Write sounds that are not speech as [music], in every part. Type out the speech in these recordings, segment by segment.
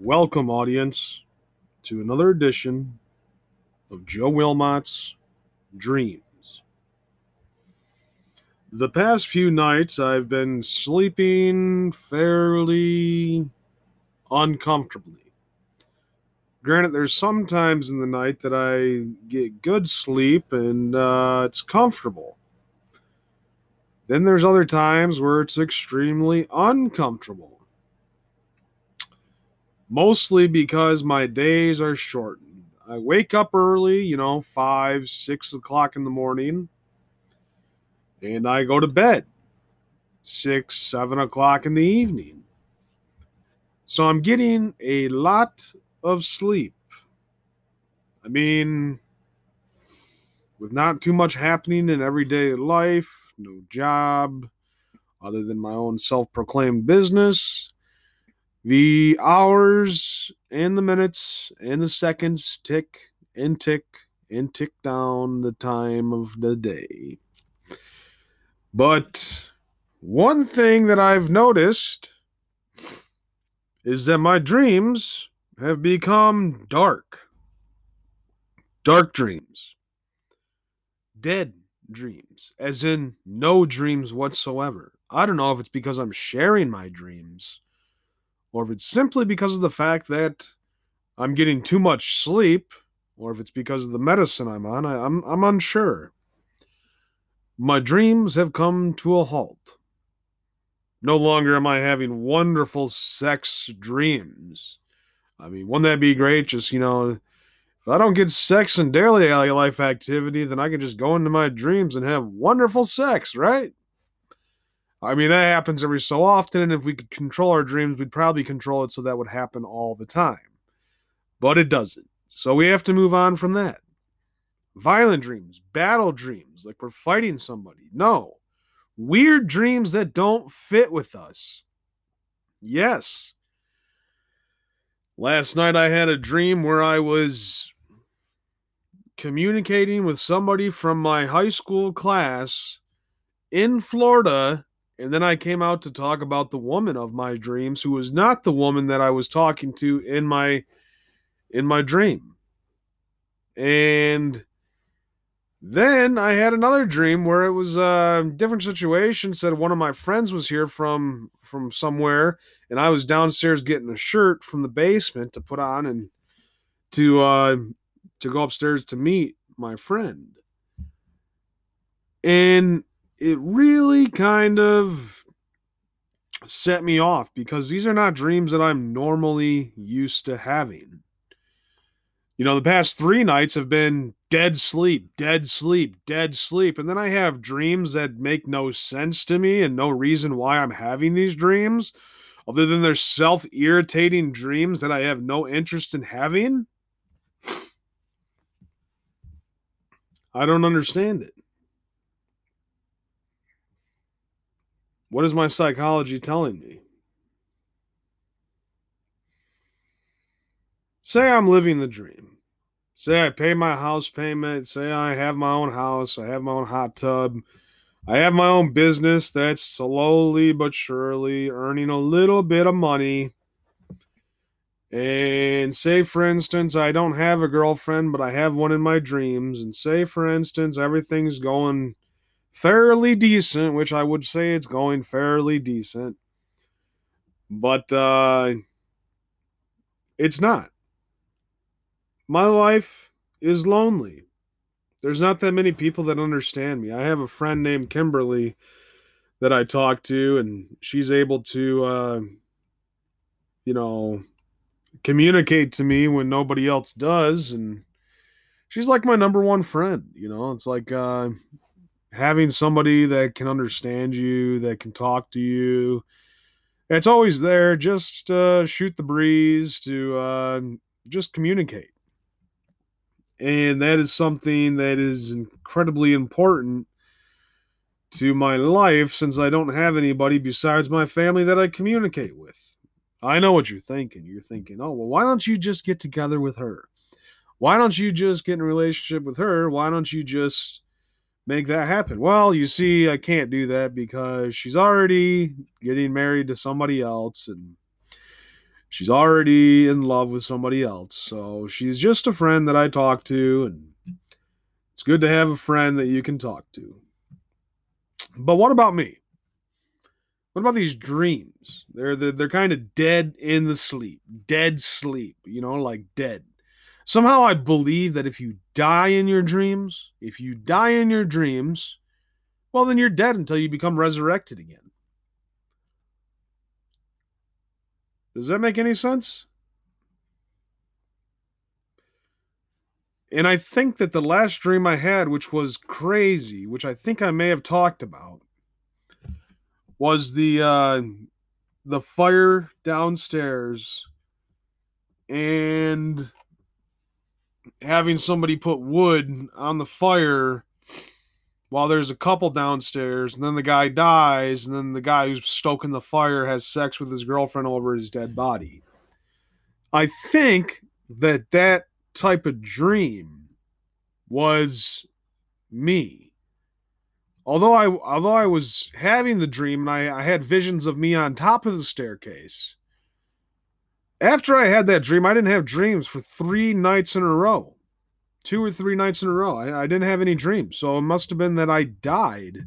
Welcome, audience, to another edition of Joe Wilmot's Dreams. The past few nights, I've been sleeping fairly uncomfortably. Granted, there's some times in the night that I get good sleep and uh, it's comfortable. Then there's other times where it's extremely uncomfortable mostly because my days are shortened. I wake up early, you know, five, six o'clock in the morning, and I go to bed six, seven o'clock in the evening. So I'm getting a lot of sleep. I mean, with not too much happening in everyday life, no job other than my own self proclaimed business, the hours and the minutes and the seconds tick and tick and tick down the time of the day. But one thing that I've noticed is that my dreams have become dark. Dark dreams. Dead dreams, as in no dreams whatsoever. I don't know if it's because I'm sharing my dreams or if it's simply because of the fact that I'm getting too much sleep, or if it's because of the medicine I'm on, I, I'm I'm unsure. My dreams have come to a halt. No longer am I having wonderful sex dreams. I mean, wouldn't that be great? Just, you know, if I don't get sex in daily life activity, then I can just go into my dreams and have wonderful sex, right? I mean, that happens every so often. And if we could control our dreams, we'd probably control it so that would happen all the time. But it doesn't. So we have to move on from that. Violent dreams, battle dreams, like we're fighting somebody. No. Weird dreams that don't fit with us. Yes. Last night I had a dream where I was communicating with somebody from my high school class in Florida and then I came out to talk about the woman of my dreams who was not the woman that I was talking to in my in my dream. And then I had another dream where it was a different situation. Said one of my friends was here from from somewhere, and I was downstairs getting a shirt from the basement to put on and to uh to go upstairs to meet my friend. And it really kind of set me off because these are not dreams that I'm normally used to having. You know, the past three nights have been dead sleep, dead sleep, dead sleep. And then I have dreams that make no sense to me and no reason why I'm having these dreams, other than they're self irritating dreams that I have no interest in having. I don't understand it. What is my psychology telling me? Say I'm living the dream. Say I pay my house payment. Say I have my own house. I have my own hot tub. I have my own business that's slowly but surely earning a little bit of money. And say, for instance, I don't have a girlfriend, but I have one in my dreams. And say, for instance, everything's going fairly decent, which I would say it's going fairly decent. But uh, it's not. My life is lonely. There's not that many people that understand me. I have a friend named Kimberly that I talk to, and she's able to, uh, you know, communicate to me when nobody else does. And she's like my number one friend. You know, it's like, uh, having somebody that can understand you, that can talk to you, it's always there. Just uh, shoot the breeze to uh, just communicate. And that is something that is incredibly important to my life since I don't have anybody besides my family that I communicate with. I know what you're thinking. You're thinking, oh, well, why don't you just get together with her? Why don't you just get in a relationship with her? Why don't you just make that happen. Well, you see, I can't do that because she's already getting married to somebody else. And she's already in love with somebody else. So she's just a friend that I talk to, and it's good to have a friend that you can talk to. But what about me? What about these dreams? They're they're, they're kind of dead in the sleep, dead sleep, you know, like dead. Somehow I believe that if you die in your dreams, if you die in your dreams, well, then you're dead until you become resurrected again. Does that make any sense? And I think that the last dream I had, which was crazy, which I think I may have talked about, was the uh, the fire downstairs and having somebody put wood on the fire while there's a couple downstairs, and then the guy dies, and then the guy who's stoking the fire has sex with his girlfriend over his dead body. I think that that type of dream was me. Although I although I was having the dream and I, I had visions of me on top of the staircase. After I had that dream, I didn't have dreams for three nights in a row two or three nights in a row. I, I didn't have any dreams. So it must have been that I died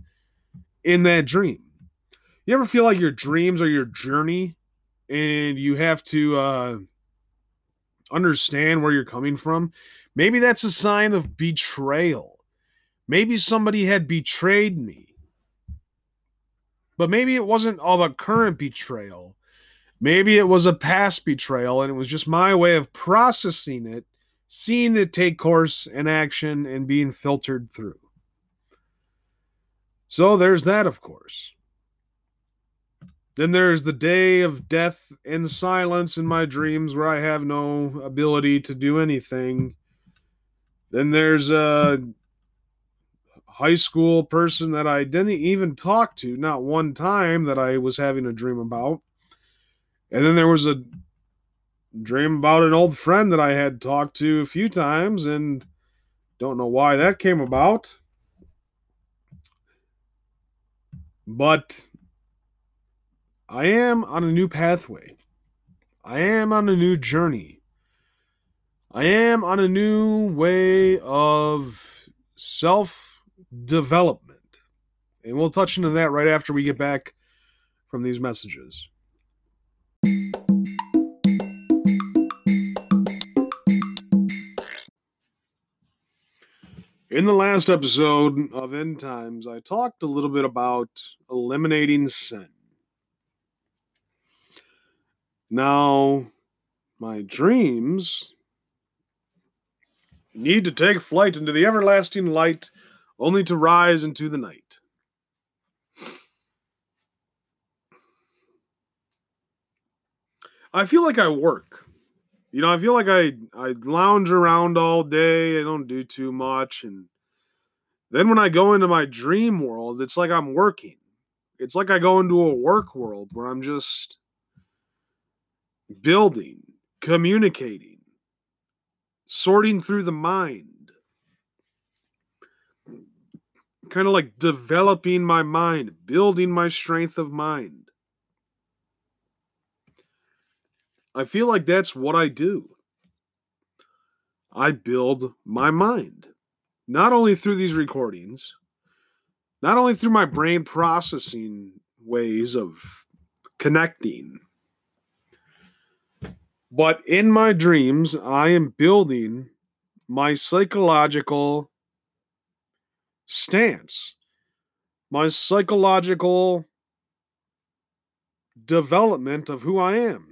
in that dream. You ever feel like your dreams are your journey and you have to uh, understand where you're coming from? Maybe that's a sign of betrayal. Maybe somebody had betrayed me. But maybe it wasn't of a current betrayal. Maybe it was a past betrayal and it was just my way of processing it seeing it take course and action and being filtered through. So there's that, of course. Then there's the day of death and silence in my dreams where I have no ability to do anything. Then there's a high school person that I didn't even talk to, not one time that I was having a dream about. And then there was a dream about an old friend that I had talked to a few times and don't know why that came about. But I am on a new pathway. I am on a new journey. I am on a new way of self development. And we'll touch into that right after we get back from these messages. In the last episode of End Times, I talked a little bit about eliminating sin. Now, my dreams need to take flight into the everlasting light, only to rise into the night. I feel like I work you know, I feel like I I lounge around all day. I don't do too much, and then when I go into my dream world, it's like I'm working. It's like I go into a work world where I'm just building, communicating, sorting through the mind, kind of like developing my mind, building my strength of mind. I feel like that's what I do. I build my mind, not only through these recordings, not only through my brain processing ways of connecting, but in my dreams, I am building my psychological stance, my psychological development of who I am.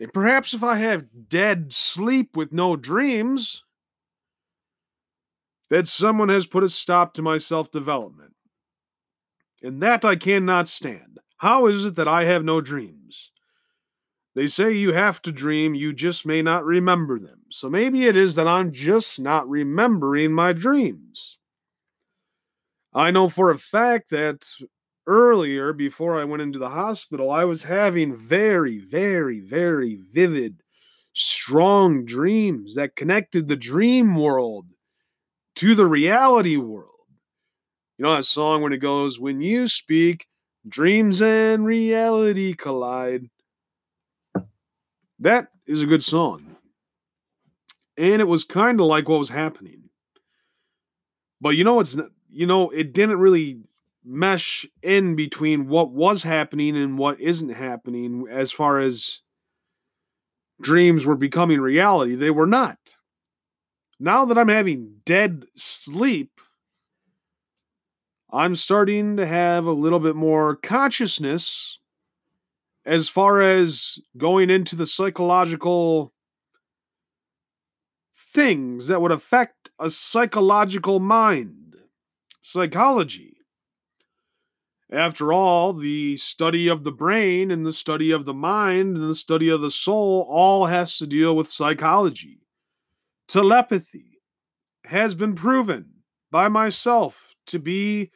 And perhaps if I have dead sleep with no dreams, that someone has put a stop to my self development. And that I cannot stand. How is it that I have no dreams? They say you have to dream, you just may not remember them. So maybe it is that I'm just not remembering my dreams. I know for a fact that earlier before I went into the hospital, I was having very, very, very vivid, strong dreams that connected the dream world to the reality world. You know that song when it goes, When you speak, dreams and reality collide. That is a good song. And it was kind of like what was happening. But you know it's you know it didn't really mesh in between what was happening and what isn't happening as far as dreams were becoming reality. They were not. Now that I'm having dead sleep, I'm starting to have a little bit more consciousness as far as going into the psychological things that would affect a psychological mind, psychology. After all, the study of the brain and the study of the mind and the study of the soul all has to deal with psychology. Telepathy has been proven by myself to be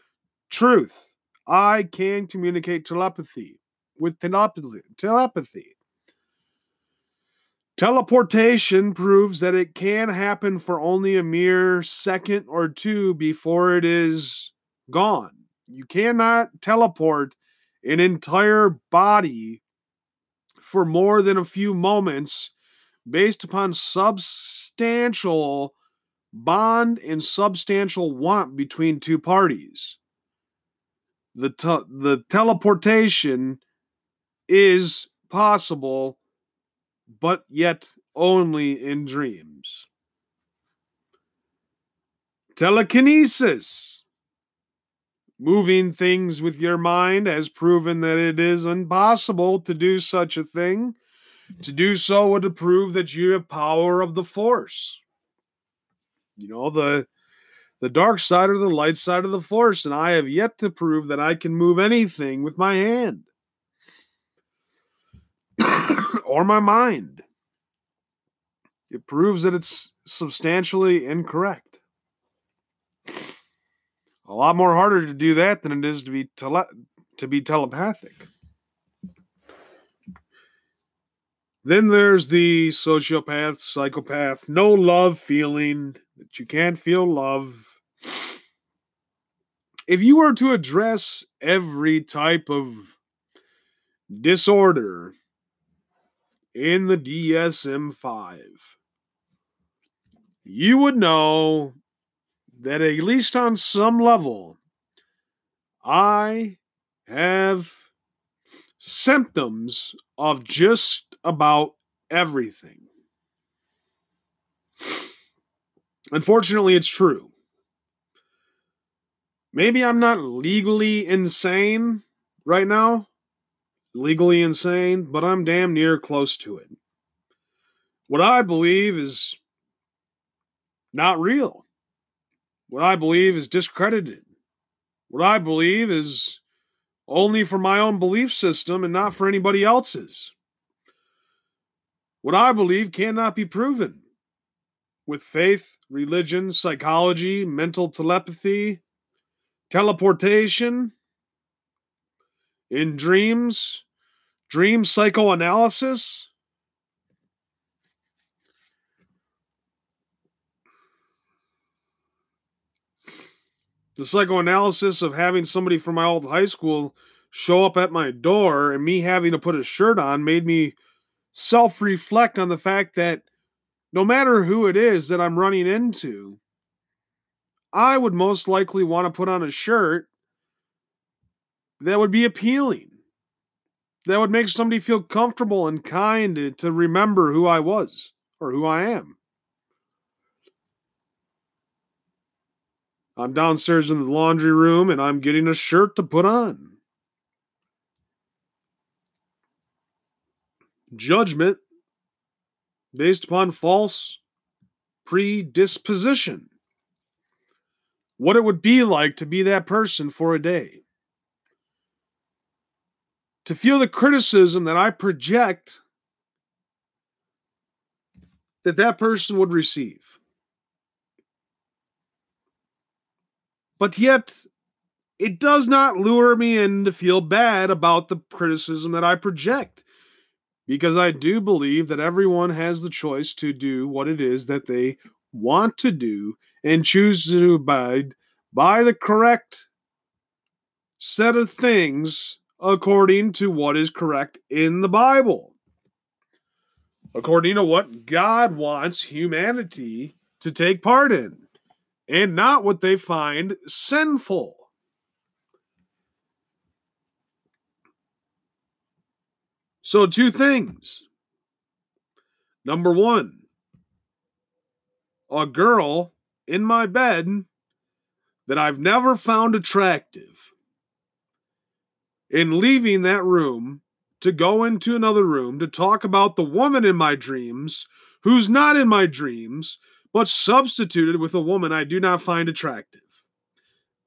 truth. I can communicate telepathy with telepathy. Teleportation proves that it can happen for only a mere second or two before it is gone. You cannot teleport an entire body for more than a few moments based upon substantial bond and substantial want between two parties. The, te- the teleportation is possible, but yet only in dreams. Telekinesis. Moving things with your mind has proven that it is impossible to do such a thing. To do so would prove that you have power of the force. You know, the the dark side or the light side of the force, and I have yet to prove that I can move anything with my hand. [coughs] or my mind. It proves that it's substantially incorrect. A lot more harder to do that than it is to be tele- to be telepathic. Then there's the sociopath, psychopath, no love feeling that you can't feel love. If you were to address every type of disorder in the DSM 5, you would know that at least on some level, I have symptoms of just about everything. Unfortunately, it's true. Maybe I'm not legally insane right now, legally insane, but I'm damn near close to it. What I believe is not real. What I believe is discredited. What I believe is only for my own belief system and not for anybody else's. What I believe cannot be proven with faith, religion, psychology, mental telepathy, teleportation, in dreams, dream psychoanalysis. The psychoanalysis of having somebody from my old high school show up at my door and me having to put a shirt on made me self reflect on the fact that no matter who it is that I'm running into, I would most likely want to put on a shirt that would be appealing, that would make somebody feel comfortable and kind to remember who I was or who I am. I'm downstairs in the laundry room and I'm getting a shirt to put on. Judgment based upon false predisposition. What it would be like to be that person for a day. To feel the criticism that I project that that person would receive. But yet, it does not lure me in to feel bad about the criticism that I project because I do believe that everyone has the choice to do what it is that they want to do and choose to abide by the correct set of things according to what is correct in the Bible. according to what God wants humanity to take part in, and not what they find sinful. So, two things. Number one, a girl in my bed that I've never found attractive. In leaving that room to go into another room to talk about the woman in my dreams who's not in my dreams, but substituted with a woman I do not find attractive.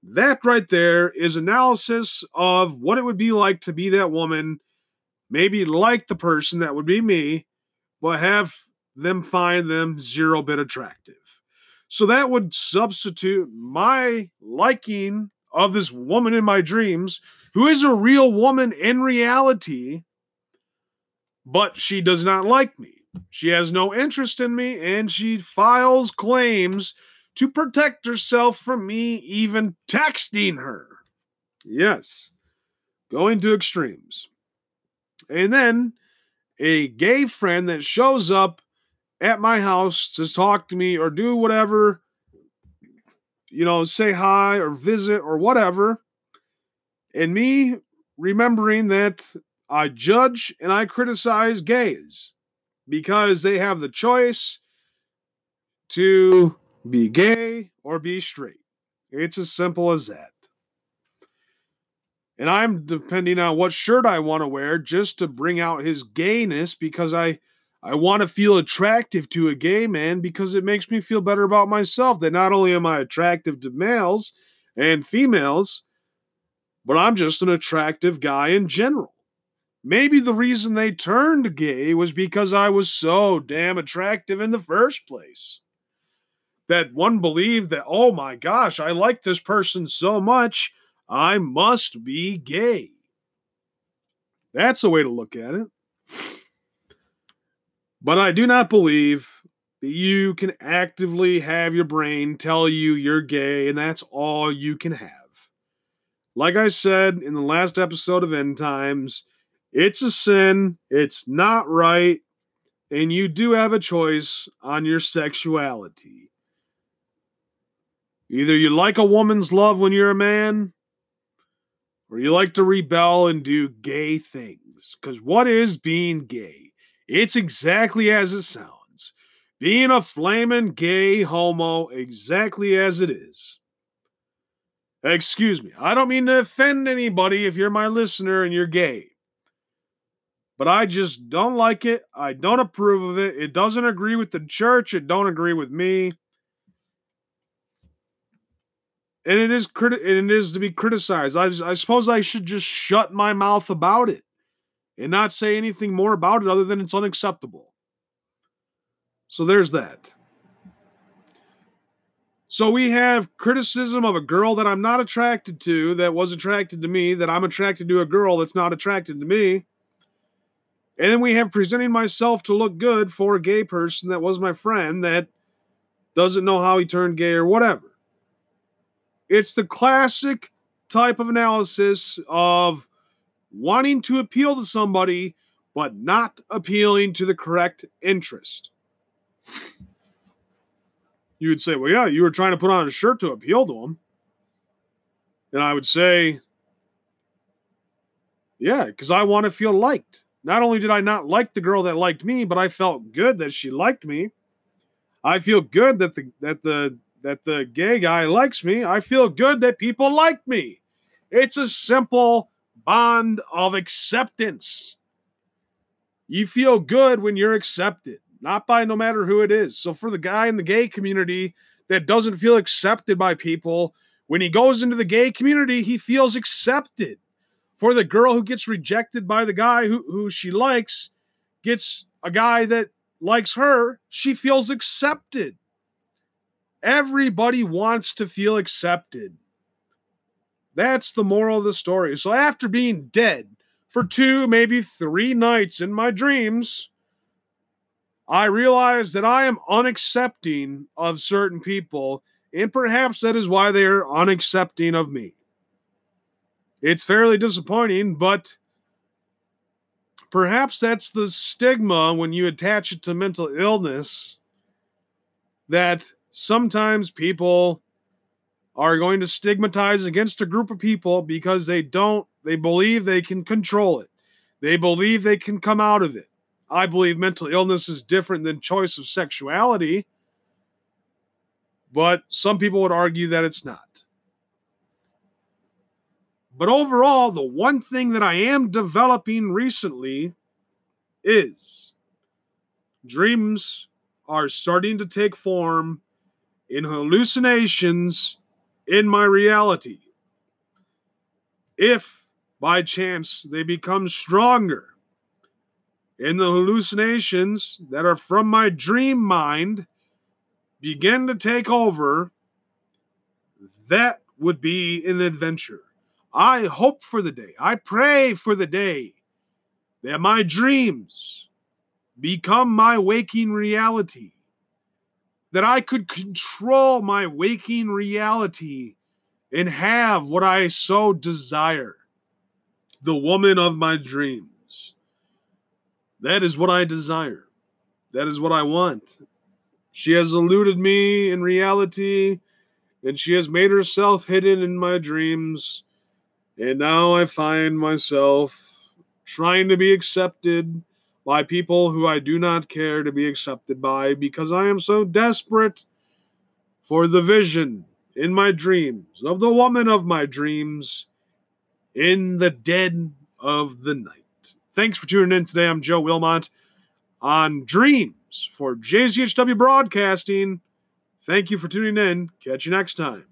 That right there is analysis of what it would be like to be that woman, maybe like the person that would be me, but have them find them zero bit attractive. So that would substitute my liking of this woman in my dreams, who is a real woman in reality, but she does not like me. She has no interest in me, and she files claims to protect herself from me even texting her. Yes, going to extremes. And then a gay friend that shows up at my house to talk to me or do whatever, you know, say hi or visit or whatever. And me remembering that I judge and I criticize gays because they have the choice to be gay or be straight. It's as simple as that. And I'm depending on what shirt I want to wear just to bring out his gayness because I I want to feel attractive to a gay man because it makes me feel better about myself that not only am I attractive to males and females, but I'm just an attractive guy in general. Maybe the reason they turned gay was because I was so damn attractive in the first place. That one believed that, oh my gosh, I like this person so much, I must be gay. That's a way to look at it. But I do not believe that you can actively have your brain tell you you're gay and that's all you can have. Like I said in the last episode of End Times, it's a sin, it's not right, and you do have a choice on your sexuality. Either you like a woman's love when you're a man, or you like to rebel and do gay things. Because what is being gay? It's exactly as it sounds. Being a flaming gay homo, exactly as it is. Excuse me, I don't mean to offend anybody if you're my listener and you're gay. But I just don't like it. I don't approve of it. It doesn't agree with the church. It don't agree with me. And it is criti- and it is to be criticized. I, I suppose I should just shut my mouth about it and not say anything more about it other than it's unacceptable. So there's that. So we have criticism of a girl that I'm not attracted to, that was attracted to me, that I'm attracted to a girl that's not attracted to me. And then we have presenting myself to look good for a gay person that was my friend that doesn't know how he turned gay or whatever. It's the classic type of analysis of wanting to appeal to somebody, but not appealing to the correct interest. You would say, well, yeah, you were trying to put on a shirt to appeal to him. And I would say, yeah, because I want to feel liked. Not only did I not like the girl that liked me, but I felt good that she liked me. I feel good that the that the that the gay guy likes me. I feel good that people like me. It's a simple bond of acceptance. You feel good when you're accepted, not by no matter who it is. So, for the guy in the gay community that doesn't feel accepted by people, when he goes into the gay community, he feels accepted. For the girl who gets rejected by the guy who, who she likes, gets a guy that likes her, she feels accepted. Everybody wants to feel accepted. That's the moral of the story. So after being dead for two, maybe three nights in my dreams, I realize that I am unaccepting of certain people, and perhaps that is why they are unaccepting of me. It's fairly disappointing, but perhaps that's the stigma when you attach it to mental illness that sometimes people are going to stigmatize against a group of people because they don't they believe they can control it. They believe they can come out of it. I believe mental illness is different than choice of sexuality but some people would argue that it's not but overall the one thing that i am developing recently is dreams are starting to take form in hallucinations in my reality. If by chance they become stronger and the hallucinations that are from my dream mind begin to take over, that would be an adventure. I hope for the day, I pray for the day that my dreams become my waking reality that I could control my waking reality and have what I so desire the woman of my dreams. That is what I desire. That is what I want. She has eluded me in reality, and she has made herself hidden in my dreams. And now I find myself trying to be accepted by people who I do not care to be accepted by because I am so desperate for the vision in my dreams of the woman of my dreams in the dead of the night. Thanks for tuning in today. I'm Joe Wilmot on Dreams for JZHW Broadcasting. Thank you for tuning in. Catch you next time.